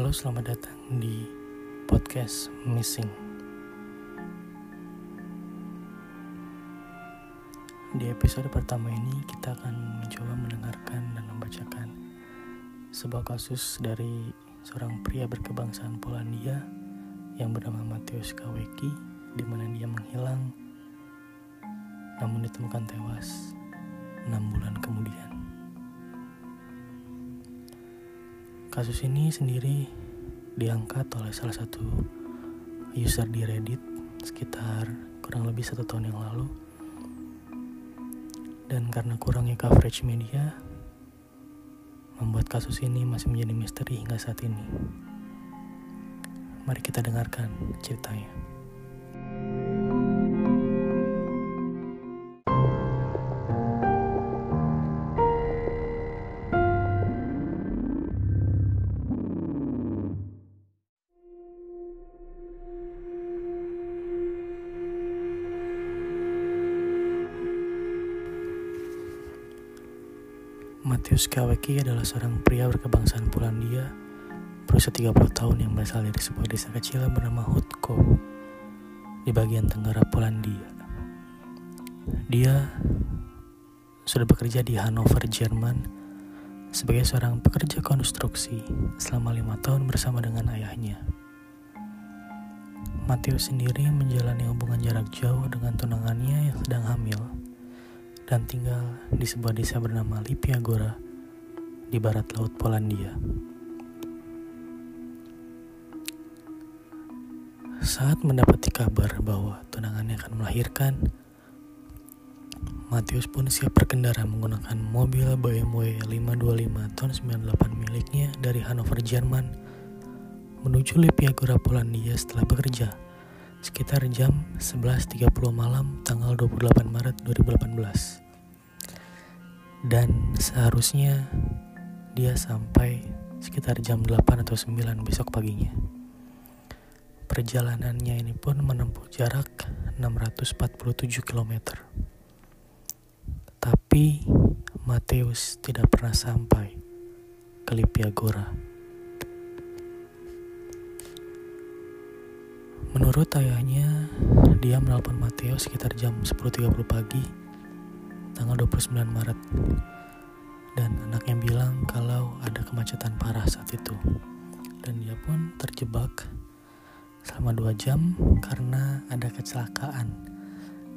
Halo, selamat datang di podcast Missing. Di episode pertama ini kita akan mencoba mendengarkan dan membacakan sebuah kasus dari seorang pria berkebangsaan Polandia yang bernama Mateusz Kaweki di mana dia menghilang namun ditemukan tewas enam bulan kemudian. Kasus ini sendiri diangkat oleh salah satu user di Reddit sekitar kurang lebih satu tahun yang lalu. Dan karena kurangnya coverage media, membuat kasus ini masih menjadi misteri hingga saat ini. Mari kita dengarkan ceritanya. Mateusz Kaweki adalah seorang pria berkebangsaan Polandia berusia 30 tahun yang berasal dari sebuah desa kecil bernama Hutko di bagian tenggara Polandia. Dia sudah bekerja di Hanover, Jerman sebagai seorang pekerja konstruksi selama lima tahun bersama dengan ayahnya. Matthew sendiri menjalani hubungan jarak jauh dengan tunangannya yang sedang hamil dan tinggal di sebuah desa bernama Lipiagora di barat laut Polandia. Saat mendapati kabar bahwa tunangannya akan melahirkan, Matius pun siap berkendara menggunakan mobil BMW 525 tahun 98 miliknya dari Hanover, Jerman menuju Lipiagora, Polandia setelah bekerja sekitar jam 11.30 malam tanggal 28 Maret 2018. Dan seharusnya dia sampai sekitar jam 8 atau 9 besok paginya. Perjalanannya ini pun menempuh jarak 647 km. Tapi Mateus tidak pernah sampai ke Lipiagora. Menurut ayahnya, dia menelpon Matteo sekitar jam 10.30 pagi, tanggal 29 Maret. Dan anaknya bilang kalau ada kemacetan parah saat itu. Dan dia pun terjebak selama dua jam karena ada kecelakaan.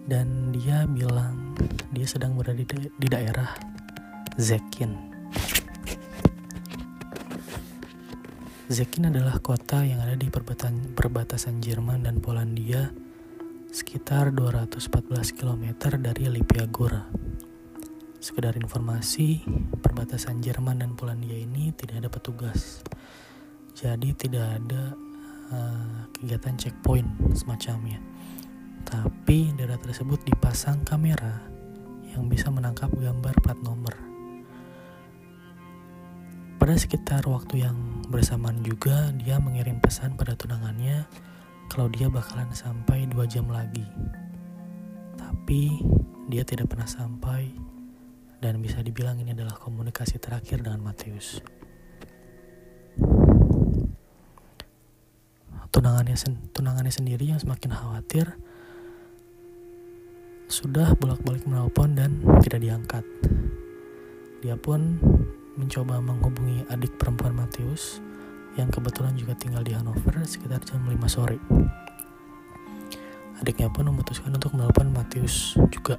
Dan dia bilang dia sedang berada di, di daerah Zekin Zekin adalah kota yang ada di perbatasan, perbatasan Jerman dan Polandia sekitar 214 km dari Lipiagora. Sekedar informasi, perbatasan Jerman dan Polandia ini tidak ada petugas. Jadi tidak ada uh, kegiatan checkpoint semacamnya. Tapi daerah tersebut dipasang kamera yang bisa menangkap gambar plat nomor pada sekitar waktu yang bersamaan juga dia mengirim pesan pada tunangannya kalau dia bakalan sampai dua jam lagi. Tapi dia tidak pernah sampai dan bisa dibilang ini adalah komunikasi terakhir dengan Matius. Tunangannya, sen tunangannya sendiri yang semakin khawatir sudah bolak-balik menelpon dan tidak diangkat. Dia pun mencoba menghubungi adik perempuan Matius yang kebetulan juga tinggal di Hanover sekitar jam 5 sore. Adiknya pun memutuskan untuk menelpon Matius juga,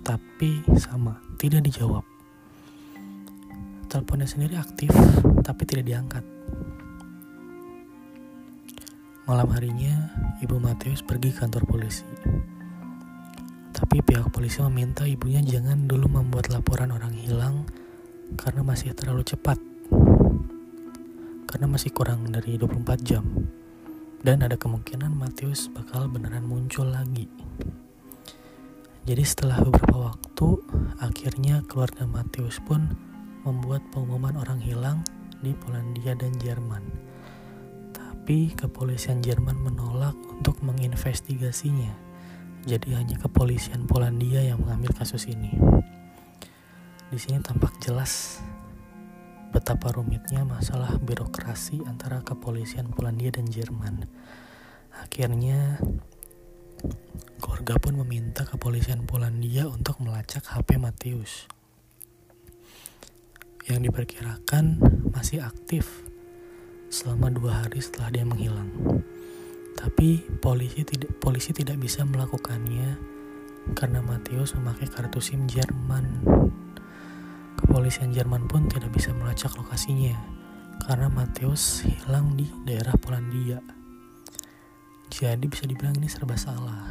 tapi sama, tidak dijawab. Teleponnya sendiri aktif, tapi tidak diangkat. Malam harinya, ibu Matius pergi ke kantor polisi. Tapi pihak polisi meminta ibunya jangan dulu membuat laporan orang hilang karena masih terlalu cepat karena masih kurang dari 24 jam dan ada kemungkinan Matius bakal beneran muncul lagi jadi setelah beberapa waktu akhirnya keluarga Matius pun membuat pengumuman orang hilang di Polandia dan Jerman. Tapi kepolisian Jerman menolak untuk menginvestigasinya. Jadi hanya kepolisian Polandia yang mengambil kasus ini. Di sini tampak jelas betapa rumitnya masalah birokrasi antara kepolisian Polandia dan Jerman. Akhirnya keluarga pun meminta kepolisian Polandia untuk melacak HP Matius yang diperkirakan masih aktif selama dua hari setelah dia menghilang. Tapi polisi tidak polisi tidak bisa melakukannya karena Matius memakai kartu SIM Jerman. Kepolisian Jerman pun tidak bisa melacak lokasinya karena Matius hilang di daerah Polandia. Jadi bisa dibilang ini serba salah.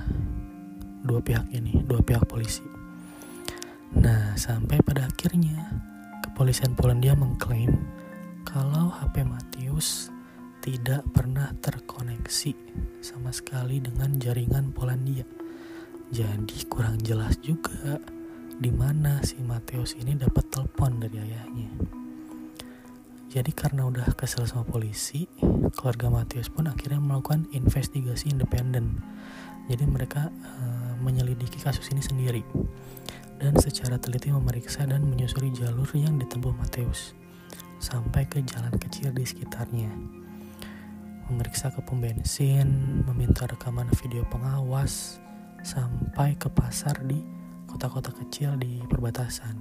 Dua pihak ini, dua pihak polisi. Nah, sampai pada akhirnya kepolisian Polandia mengklaim kalau HP Matius tidak pernah terkoneksi sama sekali dengan jaringan Polandia. Jadi kurang jelas juga di mana si Mateus ini dapat telepon dari ayahnya. Jadi karena udah kesel sama polisi, keluarga Matius pun akhirnya melakukan investigasi independen. Jadi mereka uh, menyelidiki kasus ini sendiri. Dan secara teliti memeriksa dan menyusuri jalur yang ditempuh Mateus sampai ke jalan kecil di sekitarnya. Memeriksa ke pom bensin, meminta rekaman video pengawas, sampai ke pasar di kota-kota kecil di perbatasan,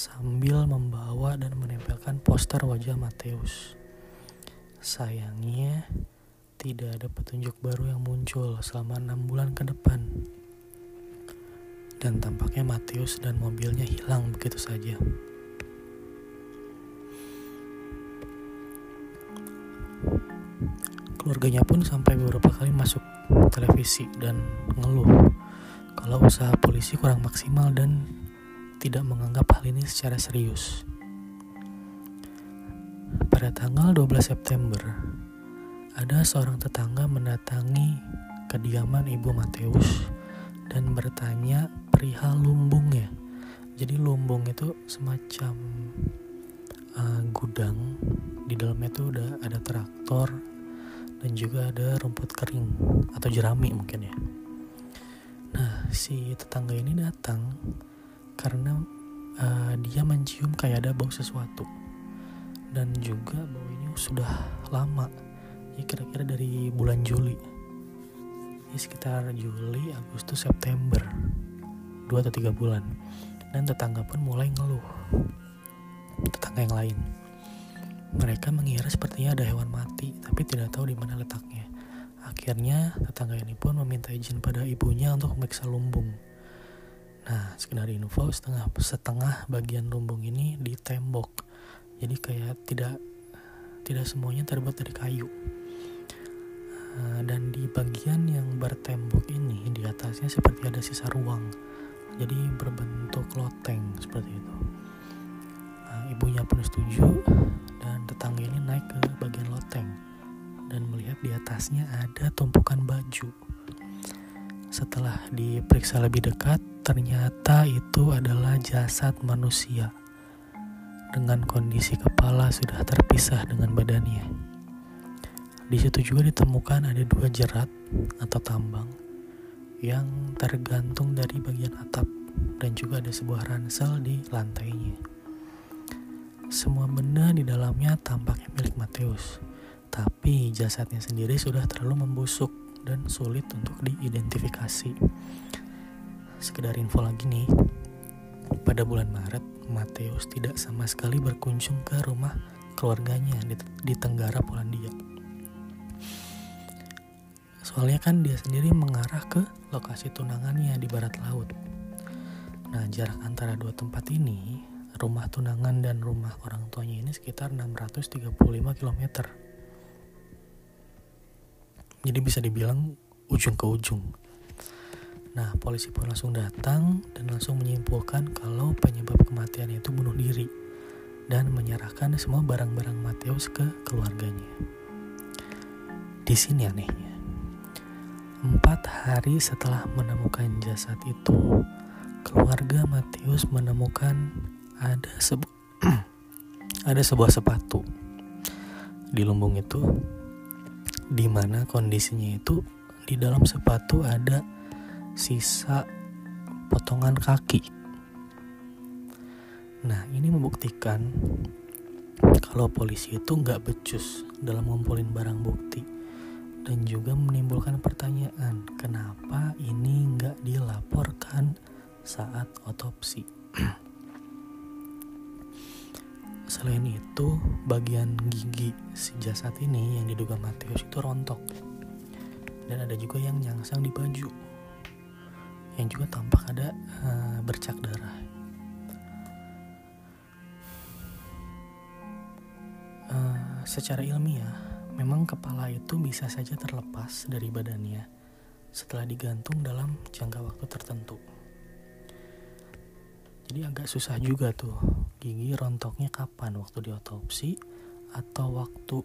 sambil membawa dan menempelkan poster wajah Mateus. Sayangnya, tidak ada petunjuk baru yang muncul selama enam bulan ke depan. Dan tampaknya Mateus dan mobilnya hilang begitu saja. Keluarganya pun sampai beberapa kali masuk televisi dan ngeluh kalau usaha polisi kurang maksimal dan tidak menganggap hal ini secara serius. Pada tanggal 12 September, ada seorang tetangga mendatangi kediaman Ibu Mateus dan bertanya perihal lumbungnya. Jadi lumbung itu semacam uh, gudang di dalamnya itu udah ada traktor dan juga ada rumput kering atau jerami mungkin ya. Nah, si tetangga ini datang karena uh, dia mencium kayak ada bau sesuatu. Dan juga bau ini sudah lama. Ya kira-kira dari bulan Juli. Ya sekitar Juli, Agustus, September. Dua atau tiga bulan. Dan tetangga pun mulai ngeluh. Tetangga yang lain mereka mengira sepertinya ada hewan mati, tapi tidak tahu di mana letaknya. Akhirnya, tetangga ini pun meminta izin pada ibunya untuk memeriksa lumbung. Nah, sekedar info, setengah setengah bagian lumbung ini di tembok. Jadi kayak tidak tidak semuanya terbuat dari kayu. Uh, dan di bagian yang bertembok ini di atasnya seperti ada sisa ruang. Jadi berbentuk loteng seperti itu. Uh, ibunya pun setuju dan tetangga ini naik ke bagian loteng dan melihat di atasnya ada tumpukan baju. Setelah diperiksa lebih dekat, ternyata itu adalah jasad manusia dengan kondisi kepala sudah terpisah dengan badannya. Di situ juga ditemukan ada dua jerat atau tambang yang tergantung dari bagian atap dan juga ada sebuah ransel di lantainya. Semua benda di dalamnya tampaknya milik Mateus, tapi jasadnya sendiri sudah terlalu membusuk dan sulit untuk diidentifikasi. Sekedar info lagi nih, pada bulan Maret, Mateus tidak sama sekali berkunjung ke rumah keluarganya di, di Tenggara Polandia. Soalnya kan dia sendiri mengarah ke lokasi tunangannya di barat laut. Nah, jarak antara dua tempat ini rumah tunangan dan rumah orang tuanya ini sekitar 635 km. Jadi bisa dibilang ujung ke ujung. Nah, polisi pun langsung datang dan langsung menyimpulkan kalau penyebab kematian itu bunuh diri dan menyerahkan semua barang-barang Mateus ke keluarganya. Di sini anehnya, empat hari setelah menemukan jasad itu, keluarga Matius menemukan ada sebu ada sebuah sepatu di lumbung itu di mana kondisinya itu di dalam sepatu ada sisa potongan kaki. Nah, ini membuktikan kalau polisi itu nggak becus dalam ngumpulin barang bukti dan juga menimbulkan pertanyaan kenapa ini nggak dilaporkan saat otopsi. Selain itu, bagian gigi si jasad ini yang diduga Matius itu rontok. Dan ada juga yang nyangsang di baju. Yang juga tampak ada uh, bercak darah. Uh, secara ilmiah, memang kepala itu bisa saja terlepas dari badannya setelah digantung dalam jangka waktu tertentu. Jadi agak susah juga tuh gigi rontoknya kapan waktu diotopsi atau waktu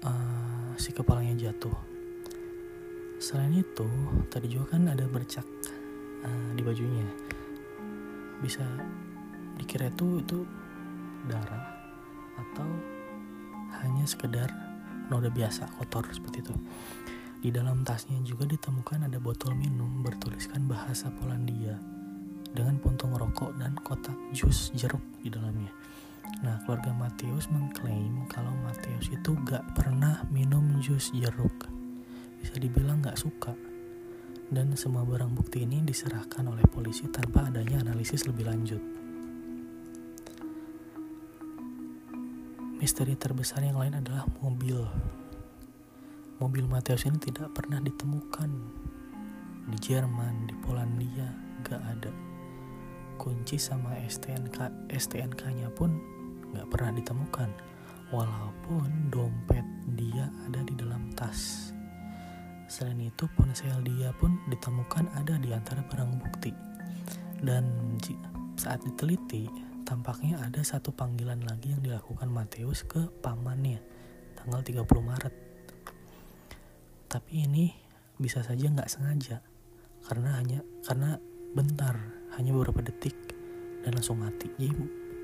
uh, si kepalanya jatuh. Selain itu, tadi juga kan ada bercak uh, di bajunya. Bisa dikira itu itu darah atau hanya sekedar noda biasa kotor seperti itu. Di dalam tasnya juga ditemukan ada botol minum bertuliskan bahasa Polandia dengan puntung rokok dan kotak jus jeruk di dalamnya. Nah, keluarga Matius mengklaim kalau Matius itu gak pernah minum jus jeruk. Bisa dibilang gak suka. Dan semua barang bukti ini diserahkan oleh polisi tanpa adanya analisis lebih lanjut. Misteri terbesar yang lain adalah mobil. Mobil Matius ini tidak pernah ditemukan di Jerman, di Polandia, gak ada kunci sama STNK STNK-nya pun nggak pernah ditemukan walaupun dompet dia ada di dalam tas selain itu ponsel dia pun ditemukan ada di antara barang bukti. Dan saat diteliti tampaknya ada satu panggilan lagi yang dilakukan Mateus ke pamannya tanggal 30 Maret. Tapi ini bisa saja nggak sengaja karena hanya karena bentar hanya beberapa detik dan langsung mati. Jadi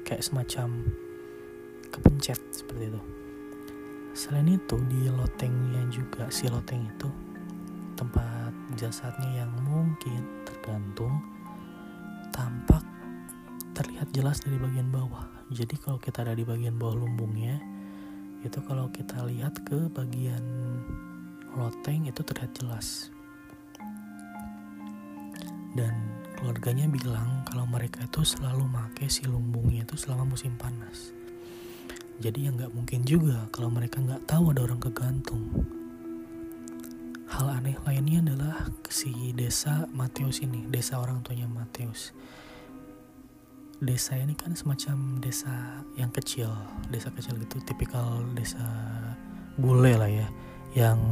kayak semacam kepencet seperti itu. Selain itu di lotengnya juga si loteng itu tempat jasadnya yang mungkin tergantung tampak terlihat jelas dari bagian bawah jadi kalau kita ada di bagian bawah lumbungnya itu kalau kita lihat ke bagian loteng itu terlihat jelas dan keluarganya bilang kalau mereka itu selalu make si lumbungnya itu selama musim panas. Jadi ya nggak mungkin juga kalau mereka nggak tahu ada orang kegantung. Hal aneh lainnya adalah si desa Mateus ini, desa orang tuanya Mateus. Desa ini kan semacam desa yang kecil, desa kecil gitu, tipikal desa bule lah ya, yang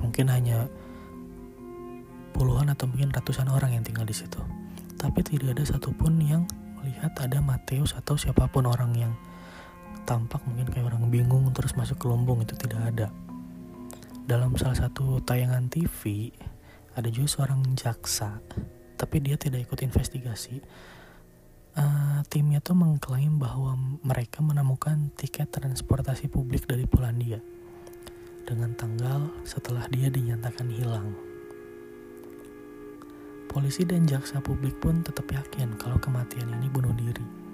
mungkin hanya puluhan atau mungkin ratusan orang yang tinggal di situ. Tapi tidak ada satupun yang melihat ada Mateus atau siapa pun orang yang tampak mungkin kayak orang bingung terus masuk ke lumbung itu tidak ada. Dalam salah satu tayangan TV ada juga seorang jaksa, tapi dia tidak ikut investigasi. Uh, timnya tuh mengklaim bahwa mereka menemukan tiket transportasi publik dari Polandia dengan tanggal setelah dia dinyatakan hilang. Polisi dan jaksa publik pun tetap yakin kalau kematian ini bunuh diri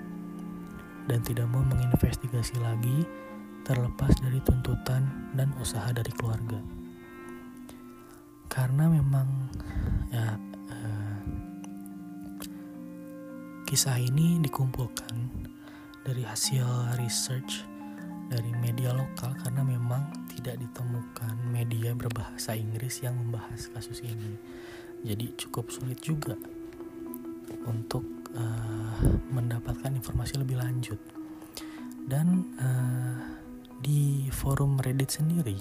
dan tidak mau menginvestigasi lagi terlepas dari tuntutan dan usaha dari keluarga. Karena memang ya eh, kisah ini dikumpulkan dari hasil research dari media lokal karena memang tidak ditemukan media berbahasa Inggris yang membahas kasus ini jadi cukup sulit juga untuk uh, mendapatkan informasi lebih lanjut dan uh, di forum Reddit sendiri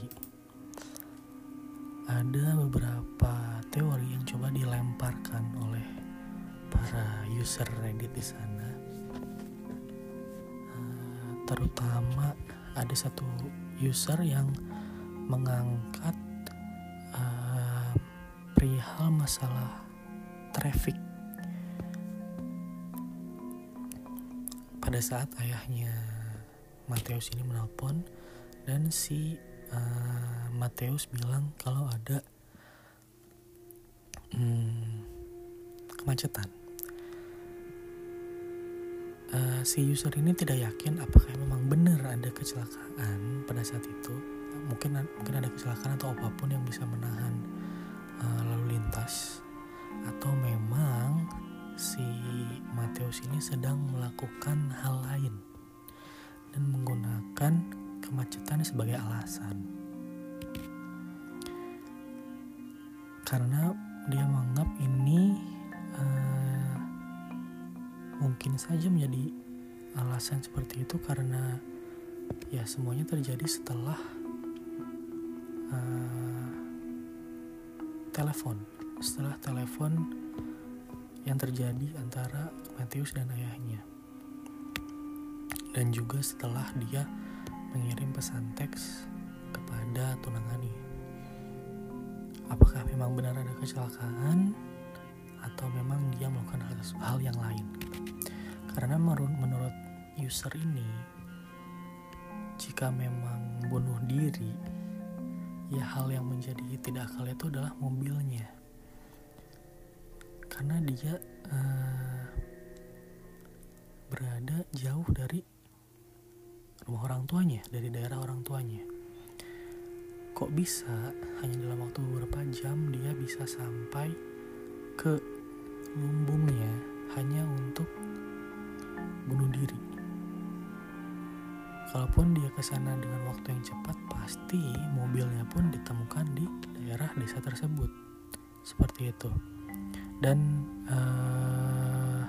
ada beberapa teori yang coba dilemparkan oleh para user Reddit di sana. Uh, terutama ada satu user yang mengangkat perihal masalah traffic. Pada saat ayahnya Mateus ini menelpon dan si uh, Mateus bilang kalau ada hmm, kemacetan. Uh, si user ini tidak yakin apakah memang benar ada kecelakaan pada saat itu. Mungkin mungkin ada kecelakaan atau apa pun yang bisa menahan uh, lalu lintas. Atau memang si Mateus ini sedang melakukan hal lain dan menggunakan kemacetan sebagai alasan karena dia menganggap ini uh, mungkin saja menjadi alasan seperti itu karena ya semuanya terjadi setelah uh, telepon setelah telepon yang terjadi antara Matius dan ayahnya. Dan juga setelah dia mengirim pesan teks kepada tunangani. Apakah memang benar ada kecelakaan atau memang dia melakukan hal, hal yang lain? Karena menurut user ini, jika memang bunuh diri, ya hal yang menjadi tidak akal itu adalah mobilnya karena dia uh, berada jauh dari rumah orang tuanya, dari daerah orang tuanya. Kok bisa hanya dalam waktu beberapa jam dia bisa sampai ke lumbungnya hanya untuk bunuh diri? Kalaupun dia ke sana dengan waktu yang cepat, pasti mobilnya pun ditemukan di daerah desa tersebut. Seperti itu dan uh,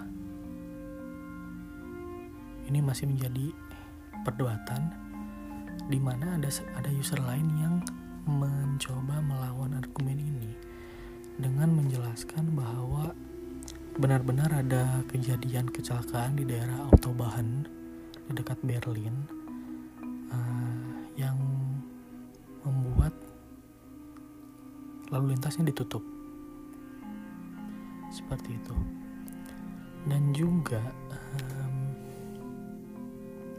ini masih menjadi perdebatan di mana ada ada user lain yang mencoba melawan argumen ini dengan menjelaskan bahwa benar-benar ada kejadian kecelakaan di daerah Autobahn di dekat Berlin uh, yang membuat lalu lintasnya ditutup. Seperti itu. Dan juga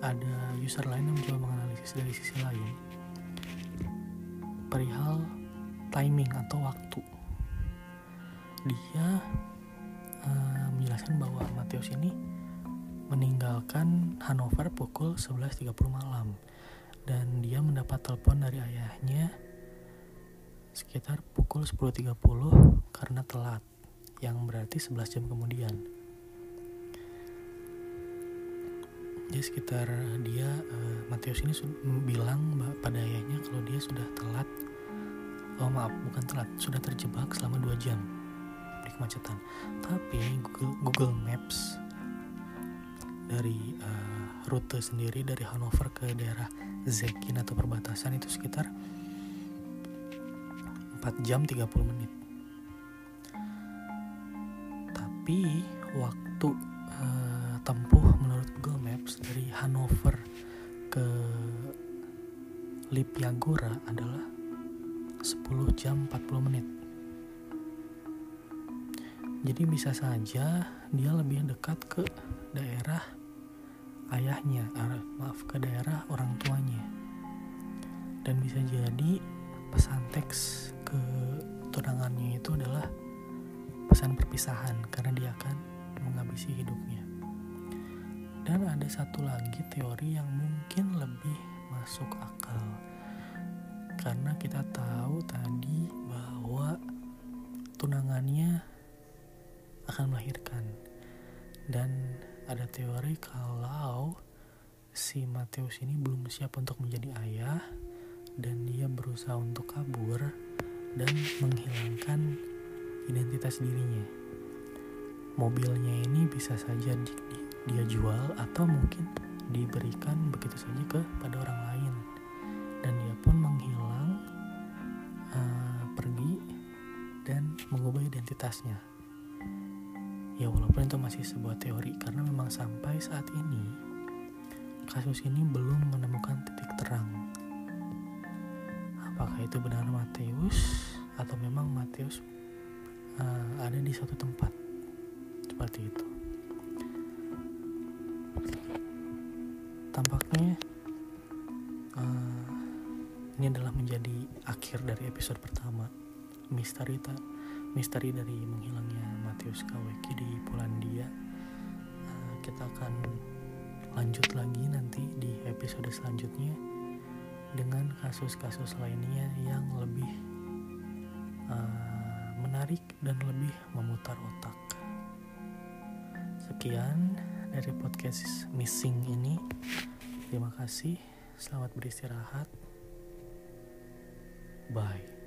ada user lain yang mencoba menganalisis dari sisi lain. Perihal timing atau waktu. Dia uh, menjelaskan bahwa Matius ini meninggalkan Hanover pukul 11.30 malam. Dan dia mendapat telepon dari ayahnya sekitar pukul 10.30 karena telat yang berarti 11 jam kemudian. Jadi sekitar dia uh, Matius ini bilang pada ayahnya kalau dia sudah telat. Oh maaf bukan telat sudah terjebak selama dua jam di kemacetan. Tapi Google, Google Maps dari uh, rute sendiri dari Hanover ke daerah Zekin atau perbatasan itu sekitar 4 jam 30 menit. Tapi waktu uh, tempuh Hanover ke Lipiagora adalah 10 jam 40 menit jadi bisa saja dia lebih dekat ke daerah ayahnya uh, maaf ke daerah orang tuanya dan bisa jadi pesan teks ke tunangannya itu adalah pesan perpisahan karena dia akan menghabisi hidupnya. Dan ada satu lagi teori yang mungkin lebih masuk akal. Karena kita tahu tadi bahwa tunangannya akan melahirkan. Dan ada teori kalau si Mateus ini belum siap untuk menjadi ayah dan dia berusaha untuk kabur dan menghilangkan identitas dirinya. Mobilnya ini bisa saja di, dia jual atau mungkin diberikan begitu saja kepada orang lain. Dan dia pun menghilang uh, pergi dan mengubah identitasnya. Ya walaupun itu masih sebuah teori karena memang sampai saat ini kasus ini belum menemukan titik terang. Apakah itu benar Mateus atau memang Mateus uh, ada di suatu tempat? Seperti itu. Tampaknya uh, ini adalah menjadi akhir dari episode pertama misteri tak misteri dari menghilangnya Matius Kaweki di Polandia. Uh, kita akan lanjut lagi nanti di episode selanjutnya dengan kasus-kasus lainnya yang lebih uh, menarik dan lebih memutar otak. Sekian dari podcast missing ini. Terima kasih. Selamat beristirahat. Bye.